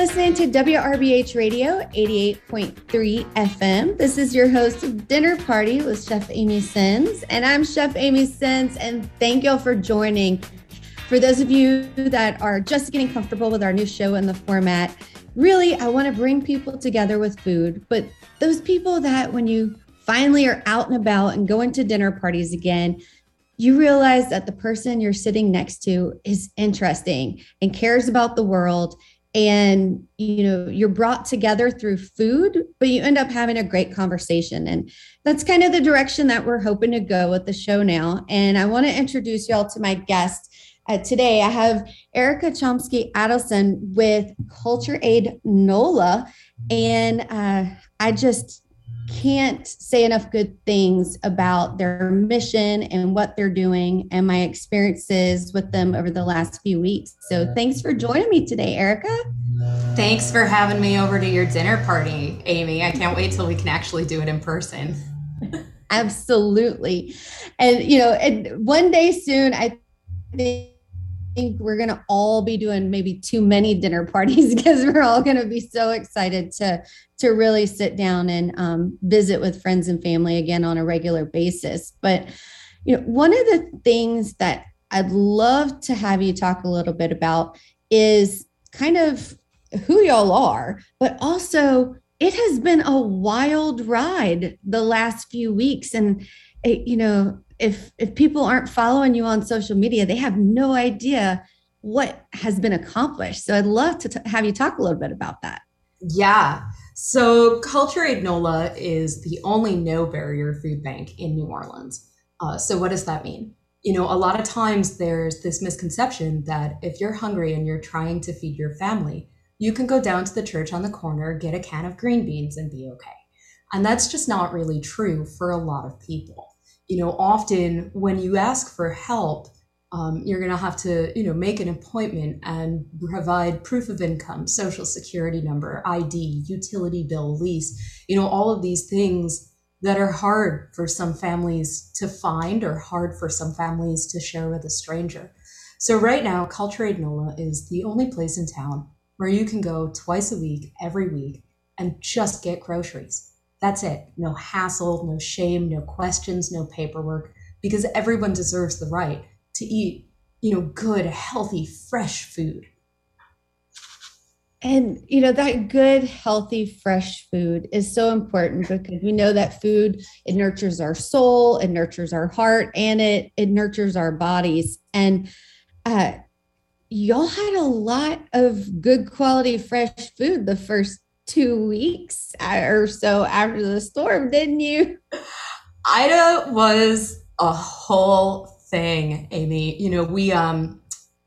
listening to WRBH Radio 88.3 FM. This is your host Dinner Party with Chef Amy Sins, and I'm Chef Amy Sins, and thank y'all for joining. For those of you that are just getting comfortable with our new show and the format, really, I want to bring people together with food, but those people that when you finally are out and about and going to dinner parties again, you realize that the person you're sitting next to is interesting and cares about the world. And you know you're brought together through food but you end up having a great conversation. And that's kind of the direction that we're hoping to go with the show now. And i want to introduce y'all to my guest uh, today i have erica chomsky adelson with culture aid nola and uh, i just can't say enough good things about their mission and what they're doing and my experiences with them over the last few weeks. So thanks for joining me today, Erica. Thanks for having me over to your dinner party, Amy. I can't wait till we can actually do it in person. Absolutely. And, you know, and one day soon, I think think we're going to all be doing maybe too many dinner parties because we're all going to be so excited to to really sit down and um, visit with friends and family again on a regular basis. But you know one of the things that i'd love to have you talk a little bit about is kind of who y'all are but also it has been a wild ride the last few weeks. And you know if if people aren't following you on social media, they have no idea what has been accomplished. So I'd love to t- have you talk a little bit about that. Yeah. So Culture Aid NOLA is the only no barrier food bank in New Orleans. Uh, so what does that mean? You know, a lot of times there's this misconception that if you're hungry and you're trying to feed your family, you can go down to the church on the corner, get a can of green beans, and be okay. And that's just not really true for a lot of people you know, often when you ask for help, um, you're going to have to, you know, make an appointment and provide proof of income, social security number, ID, utility bill, lease, you know, all of these things that are hard for some families to find or hard for some families to share with a stranger. So right now, Culture Aid NOLA is the only place in town where you can go twice a week, every week, and just get groceries. That's it. No hassle, no shame, no questions, no paperwork, because everyone deserves the right to eat, you know, good, healthy, fresh food. And, you know, that good, healthy, fresh food is so important because we know that food, it nurtures our soul, it nurtures our heart, and it, it nurtures our bodies. And, uh, y'all had a lot of good quality fresh food the first two weeks or so after the storm, didn't you? Ida was a whole thing, Amy. You know, we um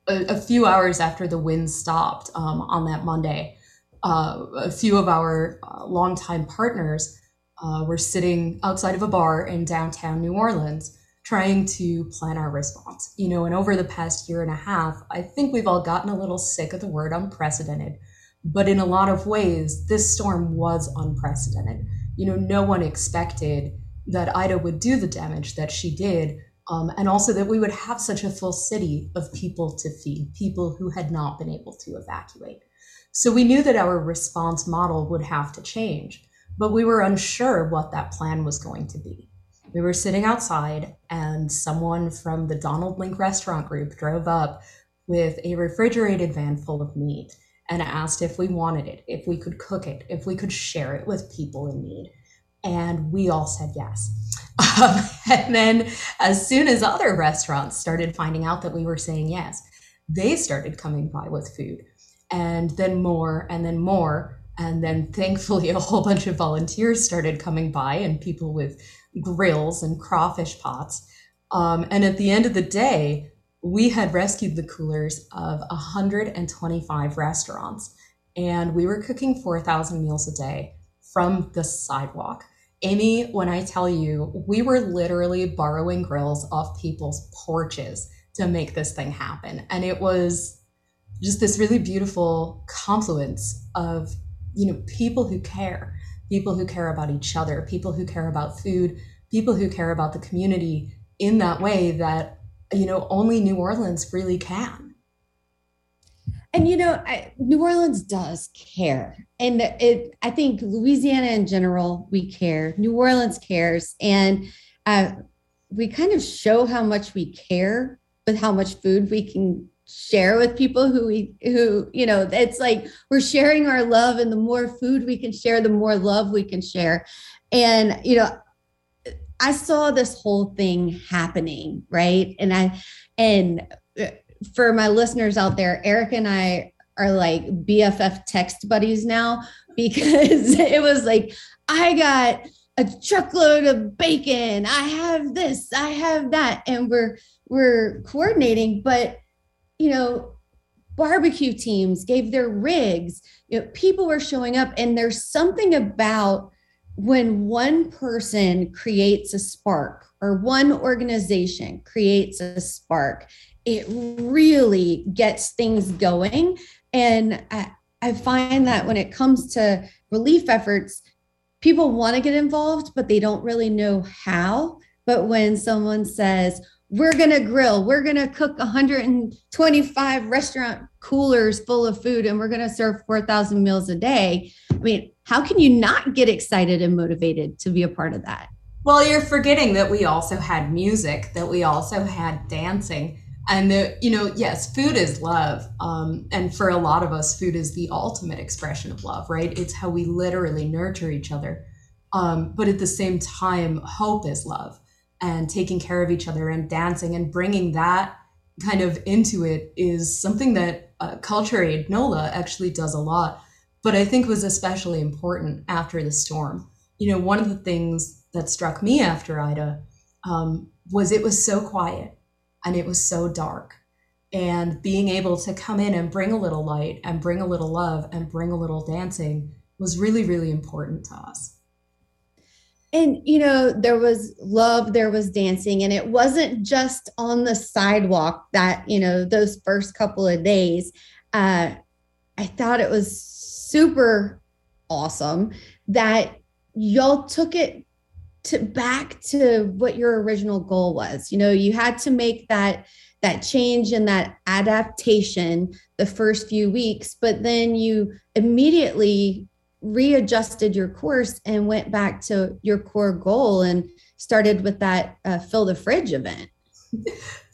a, a few hours after the wind stopped um, on that Monday, uh, a few of our uh, longtime partners uh, were sitting outside of a bar in downtown New Orleans trying to plan our response. You know, and over the past year and a half, I think we've all gotten a little sick of the word unprecedented but in a lot of ways, this storm was unprecedented. You know, no one expected that Ida would do the damage that she did, um, and also that we would have such a full city of people to feed, people who had not been able to evacuate. So we knew that our response model would have to change, but we were unsure what that plan was going to be. We were sitting outside, and someone from the Donald Link restaurant group drove up with a refrigerated van full of meat and asked if we wanted it, if we could cook it, if we could share it with people in need. And we all said yes. Um, and then, as soon as other restaurants started finding out that we were saying yes, they started coming by with food. And then more, and then more. And then, thankfully, a whole bunch of volunteers started coming by and people with grills and crawfish pots. Um, and at the end of the day, we had rescued the coolers of 125 restaurants and we were cooking 4,000 meals a day from the sidewalk. Amy, when I tell you, we were literally borrowing grills off people's porches to make this thing happen. And it was just this really beautiful confluence of, you know, people who care, people who care about each other, people who care about food, people who care about the community in that way that you know only New Orleans really can. And you know, I, New Orleans does care, and it. I think Louisiana in general, we care. New Orleans cares, and uh, we kind of show how much we care with how much food we can share with people who we who you know it's like we're sharing our love and the more food we can share the more love we can share and you know i saw this whole thing happening right? And i and uh, for my listeners out there eric and i are like bff text buddies now because it was like i got a truckload of bacon. I have this i have that. And we're we're coordinating but you know, barbecue teams gave their rigs. You know, people were showing up, and there's something about when one person creates a spark or one organization creates a spark, it really gets things going. And I, I find that when it comes to relief efforts, people want to get involved, but they don't really know how. But when someone says, we're going to grill. We're going to cook 125 restaurant coolers full of food and we're going to serve 4,000 meals a day. I mean, how can you not get excited and motivated to be a part of that? Well, you're forgetting that we also had music, that we also had dancing. And the, you know, yes, food is love. Um, and for a lot of us, food is the ultimate expression of love, right? It's how we literally nurture each other. Um, but at the same time, hope is love and taking care of each other and dancing and bringing that kind of into it is something that uh, Culture Aid NOLA actually does a lot, but I think was especially important after the storm. You know, one of the things that struck me after Ida um, was it was so quiet and it was so dark. And being able to come in and bring a little light and bring a little love and bring a little dancing was really, really important to us and you know there was love there was dancing and it wasn't just on the sidewalk that you know those first couple of days. Uh, i thought it was super awesome that y'all took it to back to what your original goal was. You know you had to make that that change and that adaptation the first few weeks but then you immediately readjusted your course and went back to your core goal and started with that uh, fill the fridge event.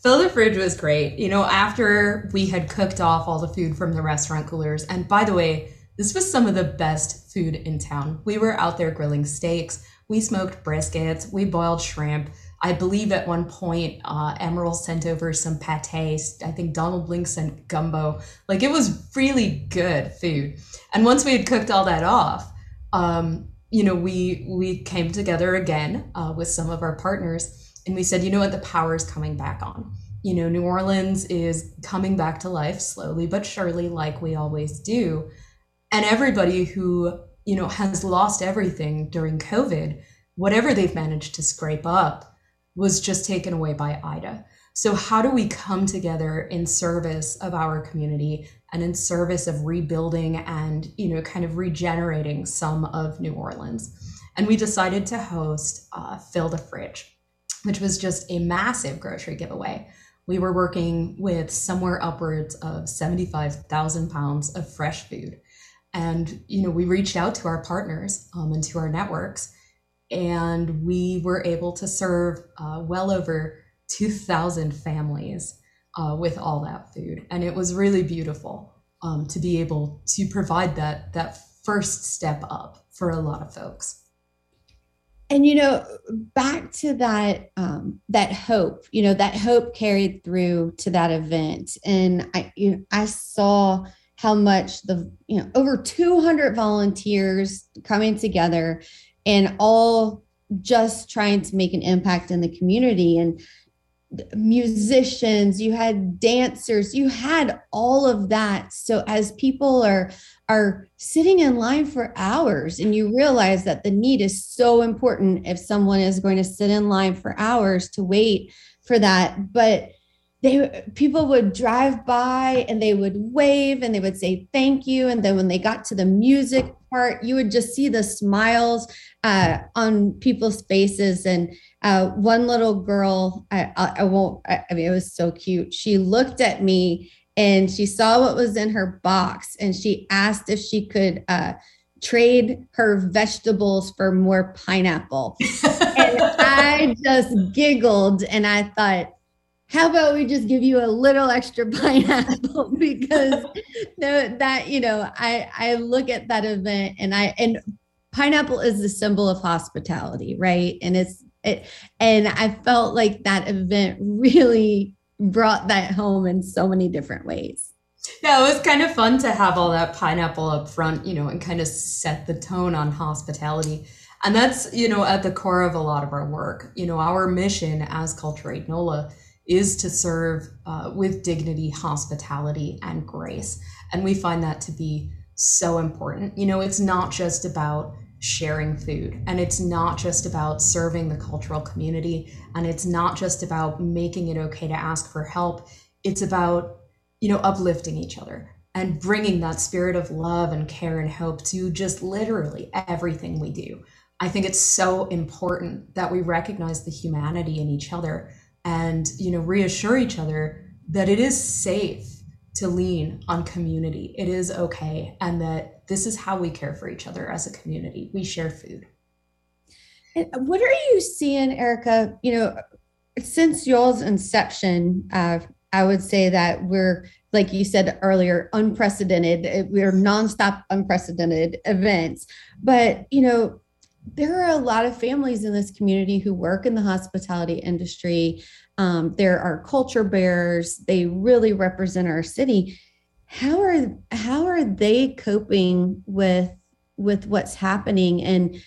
Fill the fridge was great. You know after we had cooked off all the food from the restaurant coolers and by the way this was some of the best food in town. We were out there grilling steaks. We smoked briskets. We boiled shrimp I believe at one point uh, Emeril sent over some pate. I think Donald Link sent gumbo. Like it was really good food. And once we had cooked all that off, um, you know, we we came together again uh, with some of our partners, and we said, you know what, the power is coming back on. You know, New Orleans is coming back to life slowly but surely, like we always do. And everybody who you know has lost everything during COVID, whatever they've managed to scrape up was just taken away by Ida. So, how do we come together in service of our community and in service of rebuilding and, you know, kind of regenerating some of New Orleans? And we decided to host uh, Fill the Fridge, which was just a massive grocery giveaway. We were working with somewhere upwards of 75,000 pounds of fresh food. And, you know, we reached out to our partners um, and to our networks and we were able to serve uh, well over 2,000 families uh, with all that food, and it was really beautiful um, to be able to provide that that first step up for a lot of folks. And you know, back to that um, that hope, you know, that hope carried through to that event, and I you know, I saw how much the you know over 200 volunteers coming together and all just trying to make an impact in the community. And musicians you had dancers you had all of that. So as people are are sitting in line for hours and you realize that the need is so important if someone is going to sit in line for hours to wait for that. But they people would drive by and they would wave and they would say thank you. And then when they got to the music part you would just see the smiles uh, on people's faces. And uh, one little girl i, I won't I, I mean it was so cute. She looked at me and she saw what was in her box and she asked if she could uh, trade her vegetables for more pineapple. And i just giggled and i thought how about we just give you a little extra pineapple? Because that you know i i look at that event and i and pineapple is the symbol of hospitality right? And it's it and i felt like that event really brought that home in so many different ways. Yeah it was kind of fun to have all that pineapple up front you know and kind of set the tone on hospitality. And that's you know at the core of a lot of our work. You know our mission as culture aid nola is to serve uh, with dignity, hospitality, and grace. And we find that to be so important. You know, it's not just about sharing food and it's not just about serving the cultural community and it's not just about making it okay to ask for help. It's about, you know, uplifting each other and bringing that spirit of love and care and hope to just literally everything we do. I think it's so important that we recognize the humanity in each other and you know reassure each other that it is safe to lean on community. It is okay and that this is how we care for each other as a community. We share food. And what are you seeing erica you know since y'all's inception uh, i would say that we're like you said earlier unprecedented we're nonstop unprecedented events. But you know there are a lot of families in this community who work in the hospitality industry. Um, there are culture bearers. They really represent our city. How are how are they coping with with what's happening and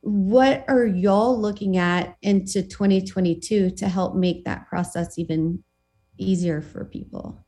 what are y'all looking at into 2022 to help make that process even easier for people?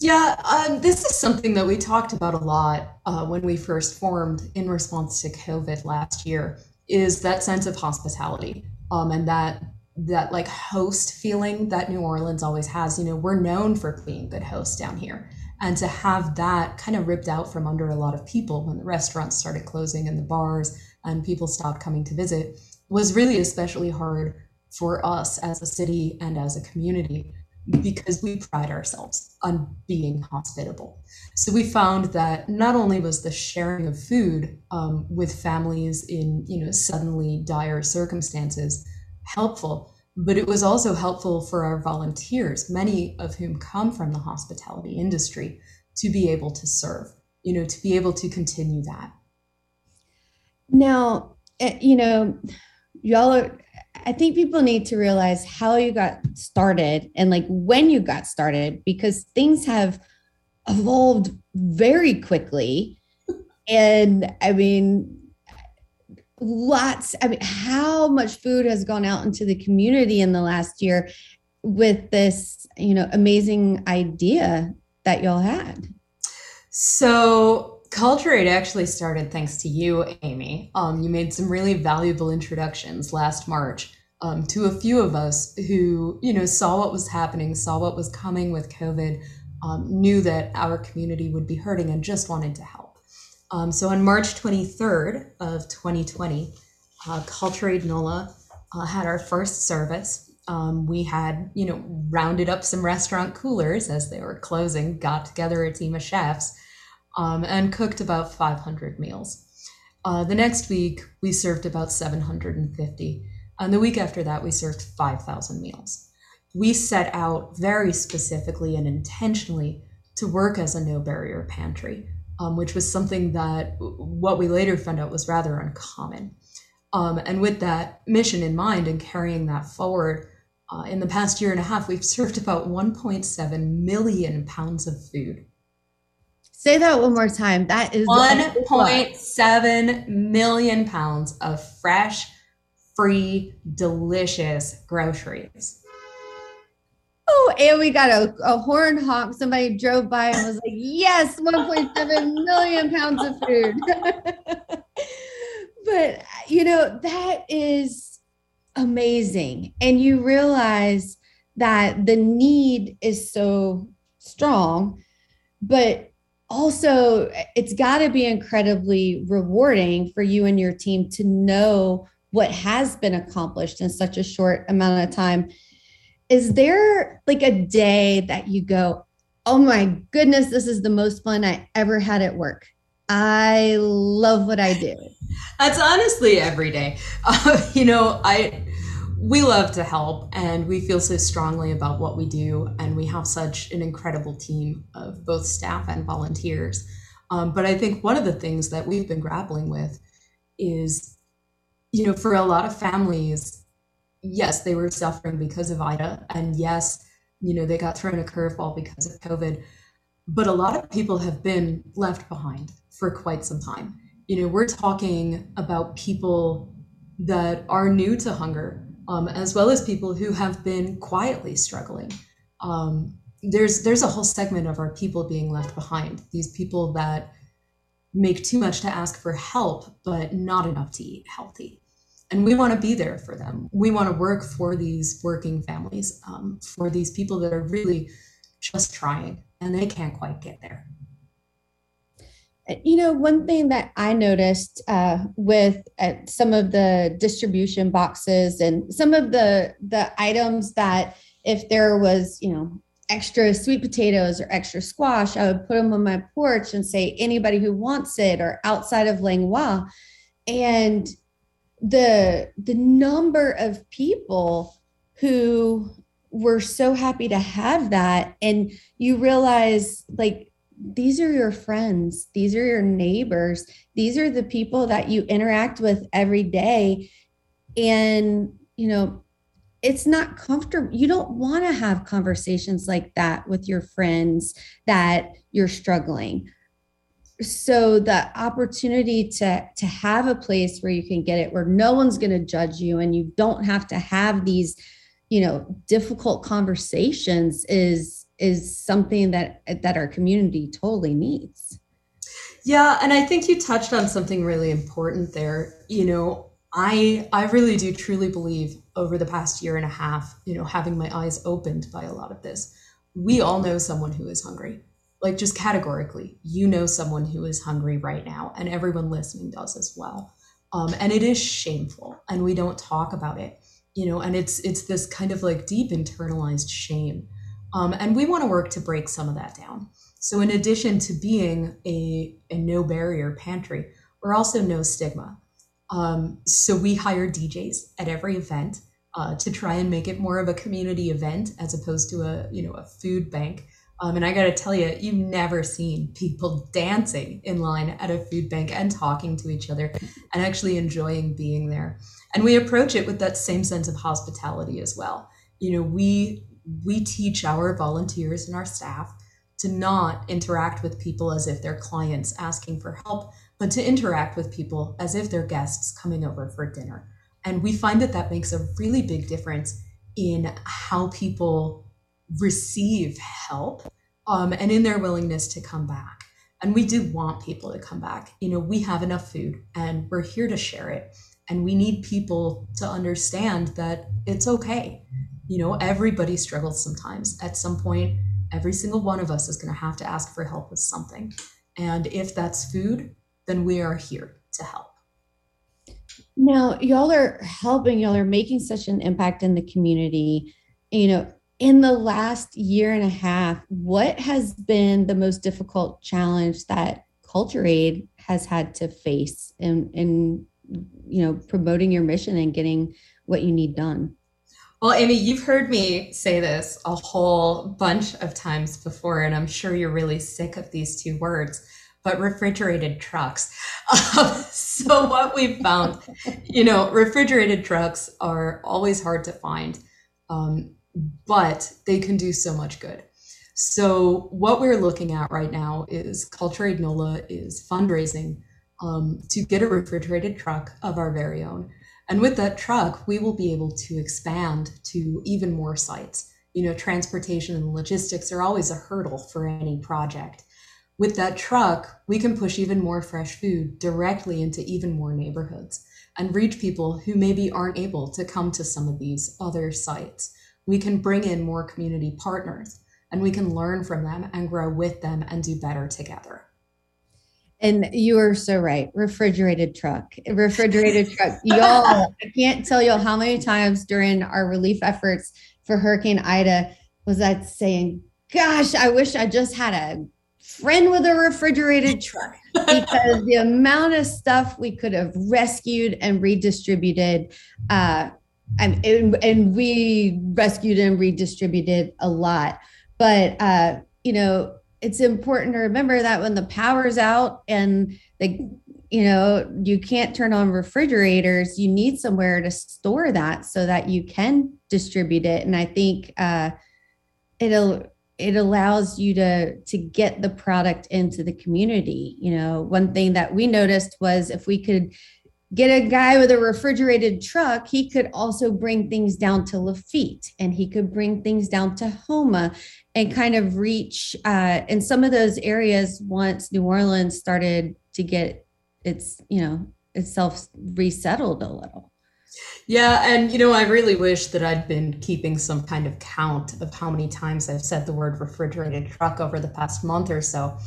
Yeah, um, this is something that we talked about a lot uh, when we first formed in response to COVID last year. Is that sense of hospitality um, and that that like host feeling that New Orleans always has. You know, we're known for being good hosts down here, and to have that kind of ripped out from under a lot of people when the restaurants started closing and the bars and people stopped coming to visit was really especially hard for us as a city and as a community because we pride ourselves on being hospitable. So we found that not only was the sharing of food um, with families in you know suddenly dire circumstances helpful, but it was also helpful for our volunteers, many of whom come from the hospitality industry, to be able to serve. You know, to be able to continue that. Now, eh, you know, y'all are I think people need to realize how you got started and like when you got started because things have evolved very quickly. And I mean, lots, I mean, how much food has gone out into the community in the last year with this, you know, amazing idea that y'all had? So Culture Aid actually started thanks to you, Amy. Um, you made some really valuable introductions last March um, to a few of us who, you know, saw what was happening, saw what was coming with COVID, um, knew that our community would be hurting, and just wanted to help. Um, so on March 23rd of 2020, uh, Culture Aid NOLA uh, had our first service. Um, we had, you know, rounded up some restaurant coolers as they were closing, got together a team of chefs um, and cooked about 500 meals. Uh, the next week, we served about 750. And the week after that, we served 5,000 meals. We set out very specifically and intentionally to work as a no barrier pantry, um, which was something that what we later found out was rather uncommon. Um, and with that mission in mind and carrying that forward, uh, in the past year and a half, we've served about 1.7 million pounds of food Say that one more time. That is 1.7 million pounds of fresh, free, delicious groceries. Oh, and we got a, a horn honk. Somebody drove by and was like, yes, 1.7 million pounds of food. but, you know, that is amazing. And you realize that the need is so strong, but also it's got to be incredibly rewarding for you and your team to know what has been accomplished in such a short amount of time. Is there like a day that you go, oh my goodness, this is the most fun I ever had at work? I love what I do. That's honestly every day. Uh, you know, I we love to help and we feel so strongly about what we do and we have such an incredible team of both staff and volunteers um, but i think one of the things that we've been grappling with is you know for a lot of families yes they were suffering because of ida and yes you know they got thrown a curveball because of covid but a lot of people have been left behind for quite some time you know we're talking about people that are new to hunger um, as well as people who have been quietly struggling. Um, there's there's a whole segment of our people being left behind. These people that make too much to ask for help, but not enough to eat healthy. And we want to be there for them. We want to work for these working families, um, for these people that are really just trying and they can't quite get there. You know, one thing that I noticed uh, with uh, some of the distribution boxes and some of the the items that if there was, you know, extra sweet potatoes or extra squash, I would put them on my porch and say anybody who wants it or outside of Langlois. And the the number of people who were so happy to have that and you realize like these are your friends, these are your neighbors, these are the people that you interact with every day. And, you know, it's not comfortable. You don't want to have conversations like that with your friends that you're struggling. So the opportunity to to have a place where you can get it where no one's going to judge you and you don't have to have these, you know, difficult conversations is is something that that our community totally needs. Yeah, and I think you touched on something really important there. You know, I I really do truly believe over the past year and a half, you know, having my eyes opened by a lot of this, we all know someone who is hungry. Like just categorically, you know someone who is hungry right now, and everyone listening does as well. Um, and it is shameful, and we don't talk about it. You know, and it's it's this kind of like deep internalized shame um, and we want to work to break some of that down. So, in addition to being a, a no barrier pantry, we're also no stigma. Um, so, we hire DJs at every event uh, to try and make it more of a community event as opposed to a you know a food bank. Um, and I got to tell you, you've never seen people dancing in line at a food bank and talking to each other and actually enjoying being there. And we approach it with that same sense of hospitality as well. You know, we we teach our volunteers and our staff to not interact with people as if they're clients asking for help, but to interact with people as if they're guests coming over for dinner. And we find that that makes a really big difference in how people receive help um, and in their willingness to come back. And we do want people to come back. You know, we have enough food and we're here to share it. And we need people to understand that it's okay you know, everybody struggles sometimes. At some point, every single one of us is going to have to ask for help with something. And if that's food, then we are here to help. Now, y'all are helping, y'all are making such an impact in the community. You know, in the last year and a half, what has been the most difficult challenge that Culture Aid has had to face in, in you know, promoting your mission and getting what you need done? Well, Amy, you've heard me say this a whole bunch of times before, and I'm sure you're really sick of these two words, but refrigerated trucks. Um, so, what we've found, you know, refrigerated trucks are always hard to find, um, but they can do so much good. So, what we're looking at right now is Culture Aid NOLA is fundraising um, to get a refrigerated truck of our very own and with that truck, we will be able to expand to even more sites. You know, transportation and logistics are always a hurdle for any project. With that truck, we can push even more fresh food directly into even more neighborhoods and reach people who maybe aren't able to come to some of these other sites. We can bring in more community partners and we can learn from them and grow with them and do better together. And you are so right. Refrigerated truck, refrigerated truck. Y'all, I can't tell y'all how many times during our relief efforts for Hurricane Ida was I saying, gosh, I wish I just had a friend with a refrigerated truck because the amount of stuff we could have rescued and redistributed uh, and, and, we rescued and redistributed a lot. But uh, you know it's important to remember that when the power's out and the you know you can't turn on refrigerators you need somewhere to store that so that you can distribute it. And i think uh, it'll it allows you to to get the product into the community. You know one thing that we noticed was if we could get a guy with a refrigerated truck, he could also bring things down to Lafitte and he could bring things down to Houma and kind of reach uh, in some of those areas once New Orleans started to get its, you know, itself resettled a little. Yeah, and you know, I really wish that I'd been keeping some kind of count of how many times I've said the word refrigerated truck over the past month or so.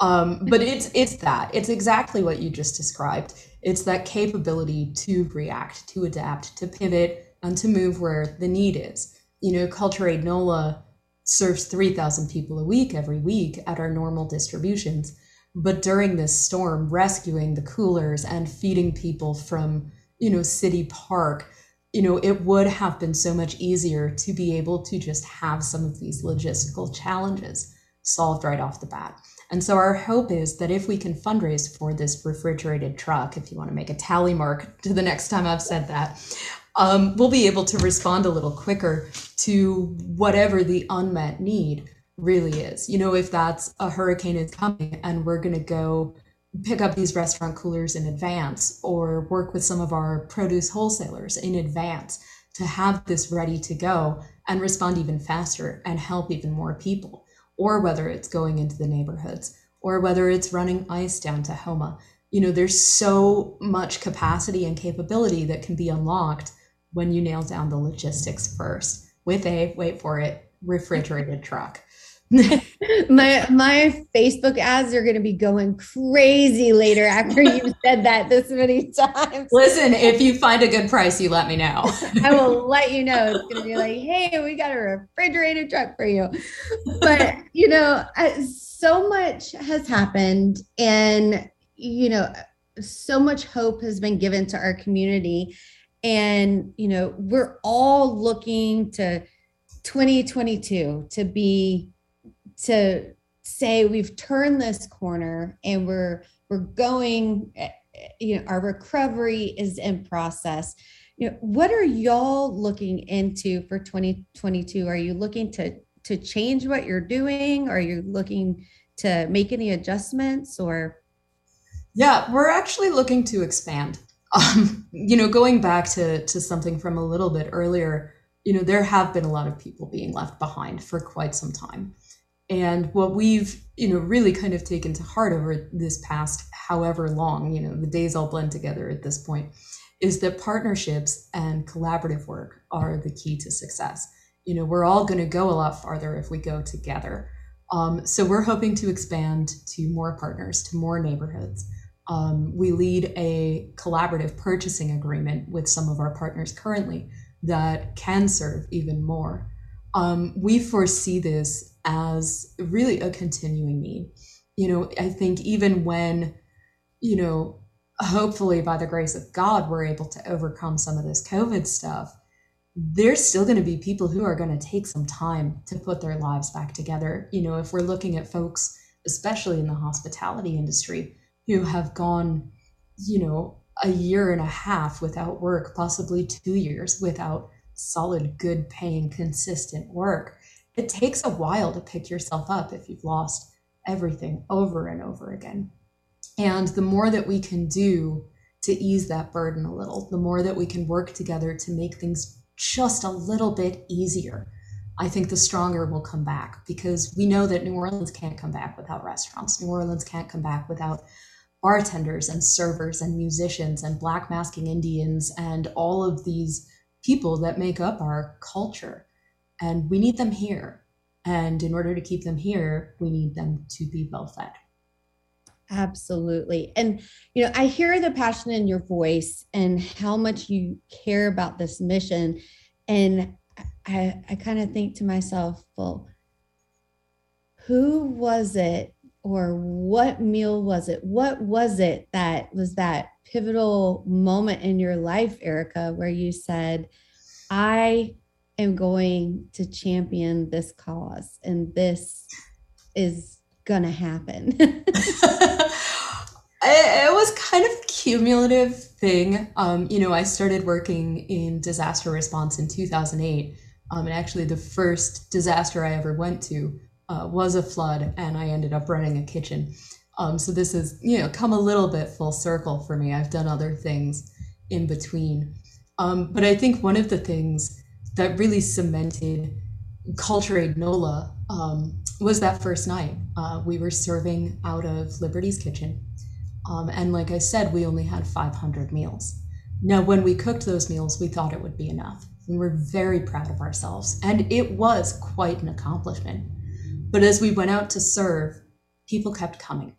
Um, but it's it's that. It's exactly what you just described it's that capability to react, to adapt, to pivot, and to move where the need is. You know, Culture Aid NOLA serves 3,000 people a week every week at our normal distributions. But during this storm, rescuing the coolers and feeding people from, you know, City Park, you know, it would have been so much easier to be able to just have some of these logistical challenges solved right off the bat. And so our hope is that if we can fundraise for this refrigerated truck, if you want to make a tally mark to the next time I've said that, um, we'll be able to respond a little quicker to whatever the unmet need really is. You know, if that's a hurricane is coming and we're going to go pick up these restaurant coolers in advance or work with some of our produce wholesalers in advance to have this ready to go and respond even faster and help even more people or whether it's going into the neighborhoods, or whether it's running ice down to Houma. You know, there's so much capacity and capability that can be unlocked when you nail down the logistics first with a, wait for it, refrigerated truck. my my Facebook ads are going to be going crazy later after you've said that this many times. Listen, if you find a good price, you let me know. I will let you know. It's going to be like, hey, we got a refrigerated truck for you. But you know, so much has happened, and you know, so much hope has been given to our community, and you know, we're all looking to 2022 to be to say we've turned this corner and we're we're going eh, you know our recovery is in process. You know what are y'all looking into for 2022 are you looking to to change what you're doing? Are you looking to make any adjustments or? Yeah we're actually looking to expand. Um, you know going back to to something from a little bit earlier you know there have been a lot of people being left behind for quite some time and what we've, you know, really kind of taken to heart over this past however long, you know, the days all blend together at this point, is that partnerships and collaborative work are the key to success. You know, we're all going to go a lot farther if we go together. Um, so we're hoping to expand to more partners, to more neighborhoods. Um, we lead a collaborative purchasing agreement with some of our partners currently that can serve even more. Um, we foresee this as really a continuing need. You know, I think even when, you know, hopefully by the grace of God, we're able to overcome some of this COVID stuff, there's still going to be people who are going to take some time to put their lives back together. You know, if we're looking at folks, especially in the hospitality industry, who have gone, you know, a year and a half without work, possibly two years without solid, good paying, consistent work it takes a while to pick yourself up if you've lost everything over and over again. And the more that we can do to ease that burden a little, the more that we can work together to make things just a little bit easier, I think the stronger we'll come back because we know that New Orleans can't come back without restaurants. New Orleans can't come back without bartenders and servers and musicians and black masking Indians and all of these people that make up our culture and we need them here. And in order to keep them here, we need them to be well fed. Absolutely. And, you know, I hear the passion in your voice and how much you care about this mission. And I, I kind of think to myself, well, who was it or what meal was it? What was it that was that pivotal moment in your life, Erica, where you said, I am going to champion this cause and this is to happen? it, it was kind of cumulative thing. Um, you know, I started working in disaster response in 2008. Um, and actually, the first disaster I ever went to uh, was a flood, and I ended up running a kitchen. Um, so this has, you know, come a little bit full circle for me. I've done other things in between. Um, but I think one of the things that really cemented Culture Aid NOLA um, was that first night. Uh, we were serving out of Liberty's kitchen. Um, and like I said, we only had 500 meals. Now, when we cooked those meals, we thought it would be enough. We were very proud of ourselves, and it was quite an accomplishment. But as we went out to serve, people kept coming,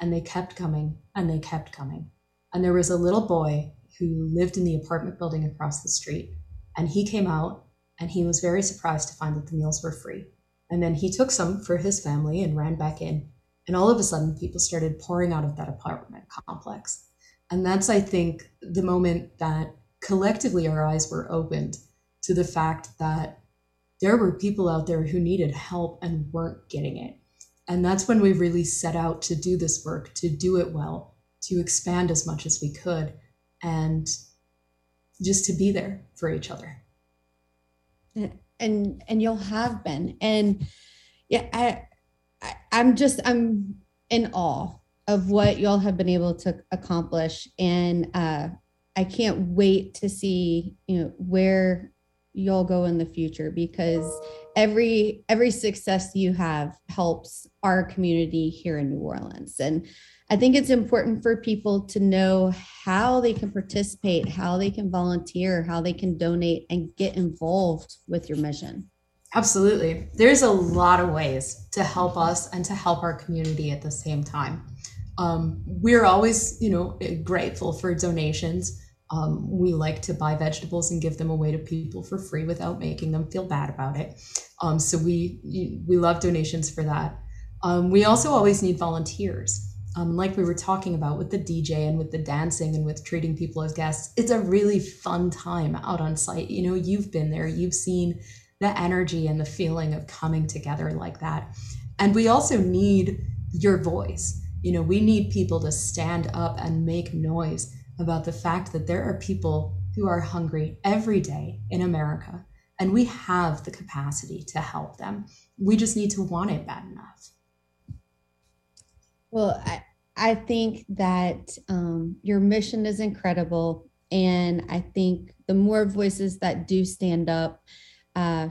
and they kept coming, and they kept coming. And there was a little boy who lived in the apartment building across the street, and he came out and he was very surprised to find that the meals were free. And then he took some for his family and ran back in. And all of a sudden, people started pouring out of that apartment complex. And that's, I think, the moment that collectively our eyes were opened to the fact that there were people out there who needed help and weren't getting it. And that's when we really set out to do this work, to do it well, to expand as much as we could, and just to be there for each other. And and you'll have been. And yeah, I, I I'm just I'm in awe of what y'all have been able to accomplish. And uh I can't wait to see, you know, where you'll go in the future because every every success you have helps our community here in New Orleans and I think it's important for people to know how they can participate, how they can volunteer, how they can donate and get involved with your mission. Absolutely. There's a lot of ways to help us and to help our community at the same time. Um, we're always, you know, grateful for donations. Um, we like to buy vegetables and give them away to people for free without making them feel bad about it. Um, so we we love donations for that. Um, we also always need volunteers. Um, like we were talking about with the DJ and with the dancing and with treating people as guests, it's a really fun time out on site. You know, you've been there, you've seen the energy and the feeling of coming together like that. And we also need your voice. You know, we need people to stand up and make noise about the fact that there are people who are hungry every day in America, and we have the capacity to help them. We just need to want it bad enough. Well, I, I think that um, your mission is incredible. And I think the more voices that do stand up, uh,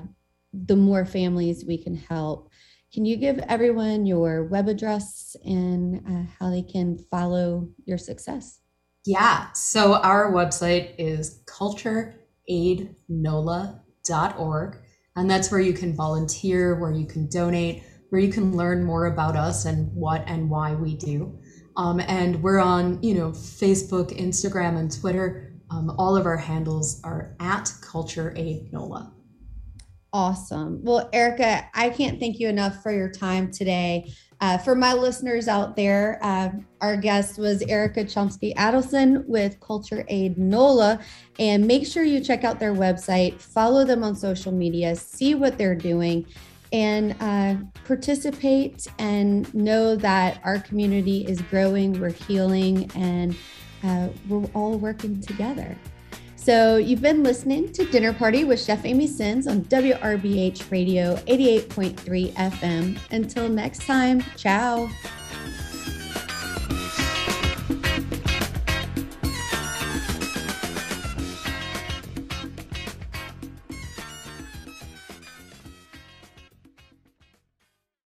the more families we can help. Can you give everyone your web address and uh, how they can follow your success? Yeah. So our website is cultureaidnola.org. And that's where you can volunteer, where you can donate, where you can learn more about us and what and why we do. Um, and we're on, you know, Facebook, Instagram, and Twitter. Um, all of our handles are at Culture Aid NOLA. Awesome. Well, Erica, I can't thank you enough for your time today. Uh, for my listeners out there, uh, our guest was Erica Chomsky Adelson with Culture Aid NOLA. And make sure you check out their website, follow them on social media, see what they're doing, and uh, participate and know that our community is growing, we're healing, and uh, we're all working together. So you've been listening to Dinner Party with Chef Amy Sins on WRBH Radio 88.3 FM. Until next time, ciao.